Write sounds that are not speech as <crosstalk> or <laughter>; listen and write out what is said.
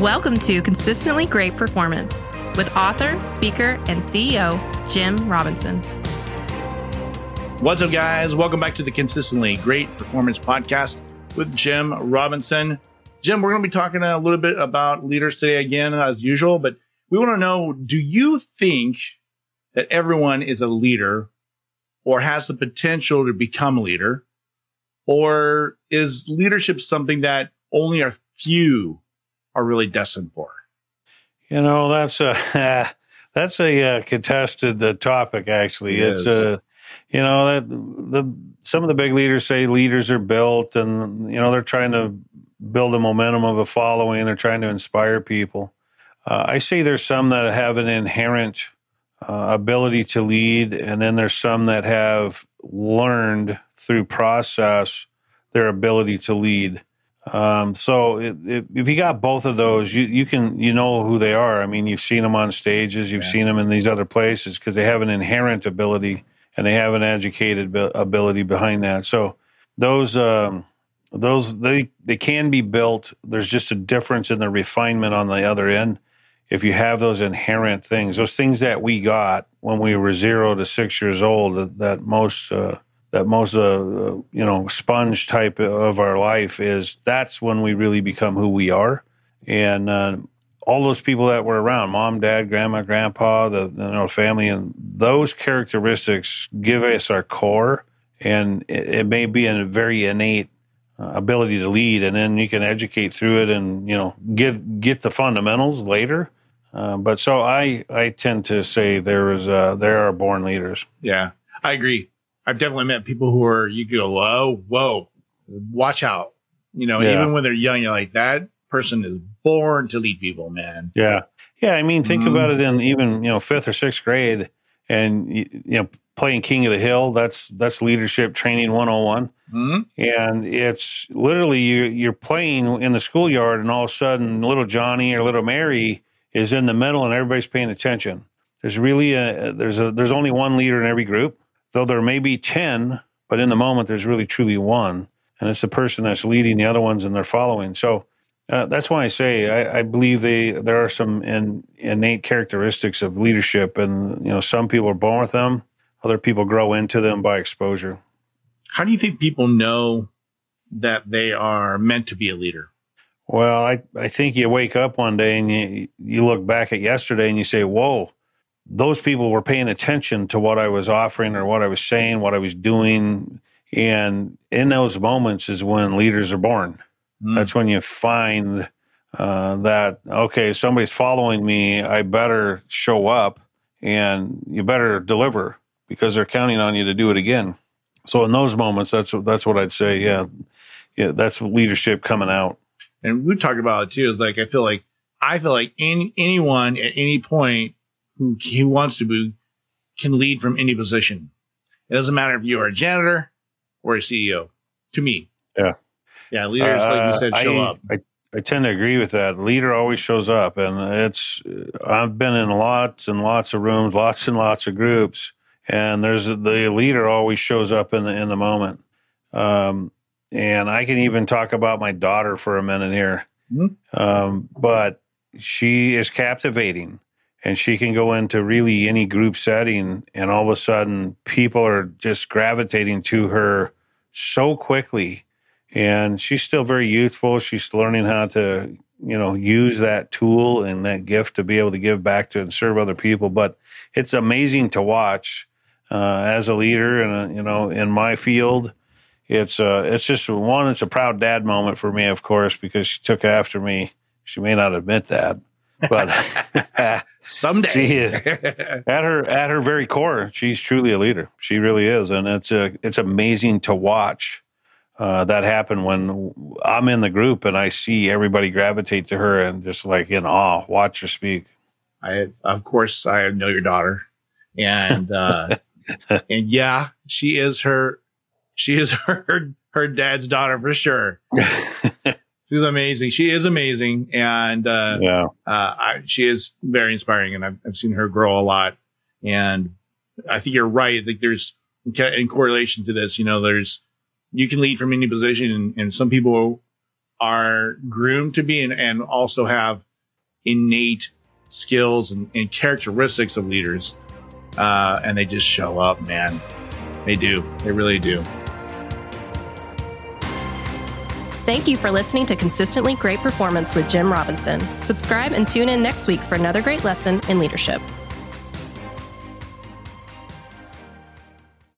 Welcome to Consistently Great Performance with author, speaker, and CEO Jim Robinson. What's up, guys? Welcome back to the Consistently Great Performance Podcast with Jim Robinson. Jim, we're going to be talking a little bit about leaders today again, as usual, but we want to know do you think that everyone is a leader or has the potential to become a leader? Or is leadership something that only a few are really destined for? You know, that's a <laughs> that's a uh, contested uh, topic. Actually, It it's a uh, you know that the some of the big leaders say leaders are built, and you know they're trying to build the momentum of a following. They're trying to inspire people. Uh, I see there's some that have an inherent uh, ability to lead, and then there's some that have learned through process their ability to lead. Um, so it, it, if you got both of those, you, you can you know who they are. I mean, you've seen them on stages, you've Yeah. seen them in these other places because they have an inherent ability and they have an educated ability behind that. So those um, those they they can be built. There's just a difference in the refinement on the other end. If you have those inherent things, those things that we got when we were zero to six years old, that, that most uh, that most uh, uh, you know sponge type of our life is that's when we really become who we are and uh, all those people that were around mom dad grandma grandpa the you know family and those characteristics give us our core and it, it may be a very innate uh, ability to lead and then you can educate through it and you know get get the fundamentals later uh, but so I, I tend to say there is uh, there are born leaders. Yeah, I agree. I've definitely met people who are, you go, whoa, whoa, watch out. You know, Yeah. even when they're young, you're like, that person is born to lead people, man. Yeah. Yeah. I mean, think Mhm. about it in even, you know, fifth or sixth grade and, you know, playing King of the Hill, that's, that's leadership training 101. hmm And it's literally you, you're playing in the schoolyard and all of a sudden little Johnny or little Mary is in the middle and everybody's paying attention. There's really a, there's a, there's only one leader in every group, though there may be 10, but in the moment there's really truly one. And it's the person that's leading the other ones and they're following. So, uh, that's why I say I, I believe they there are some in, innate characteristics of leadership, and you know some people are born with them, other people grow into them by exposure. How do you think people know that they are meant to be a leader? Well, I, I think you wake up one day and you you look back at yesterday and you say, "Whoa, those people were paying attention to what I was offering or what I was saying, what I was doing." And in those moments is when leaders are born. Mm. That's when you find uh, that okay, somebody's following me. I better show up, and you better deliver because they're counting on you to do it again. So in those moments, that's that's what I'd say. Yeah, yeah, that's leadership coming out. and we talked about it too. Like I feel like I feel like any anyone at any point who who wants to be can lead from any position. It doesn't matter if you are a janitor or a CEO. To me, Yeah. yeah, leaders like you Uh, said show I, up. I, I tend to agree with that. Leader always shows up, and it's. I've been in lots and lots of rooms, lots and lots of groups, and there's the leader always shows up in the in the moment. Um, and I can even talk about my daughter for a minute here, Mhm. um, but she is captivating, and she can go into really any group setting, and all of a sudden people are just gravitating to her so quickly and she's still very youthful. She's learning how to, you know, use that tool and that gift to be able to give back to and serve other people. But it's amazing to watch uh, as a leader, and uh, you know, in my field, it's uh, it's just one. It's a proud dad moment for me, of course, because she took after me. She may not admit that, but <laughs> <laughs> Someday. She is. at her at her very core, she's truly a leader. She really is, and it's a it's amazing to watch uh, that happen when I'm in the group and I see everybody gravitate to her and just like in awe, watch her speak. I of course I know your daughter, and uh, <laughs> and yeah, she is her, she is her her dad's daughter for sure. She's amazing. She is amazing, and uh, yeah, uh, I, she is very inspiring, and I've, I've seen her grow a lot. And I think you're right. I think there's in correlation to this, you know, there's you can lead from any position, and, and some people are groomed to be, and, and also have innate skills and, and characteristics of leaders. Uh, and they just show up, man. They do. They really do. Thank you for listening to Consistently Great Performance with Jim Robinson. Subscribe and tune in next week for another great lesson in leadership.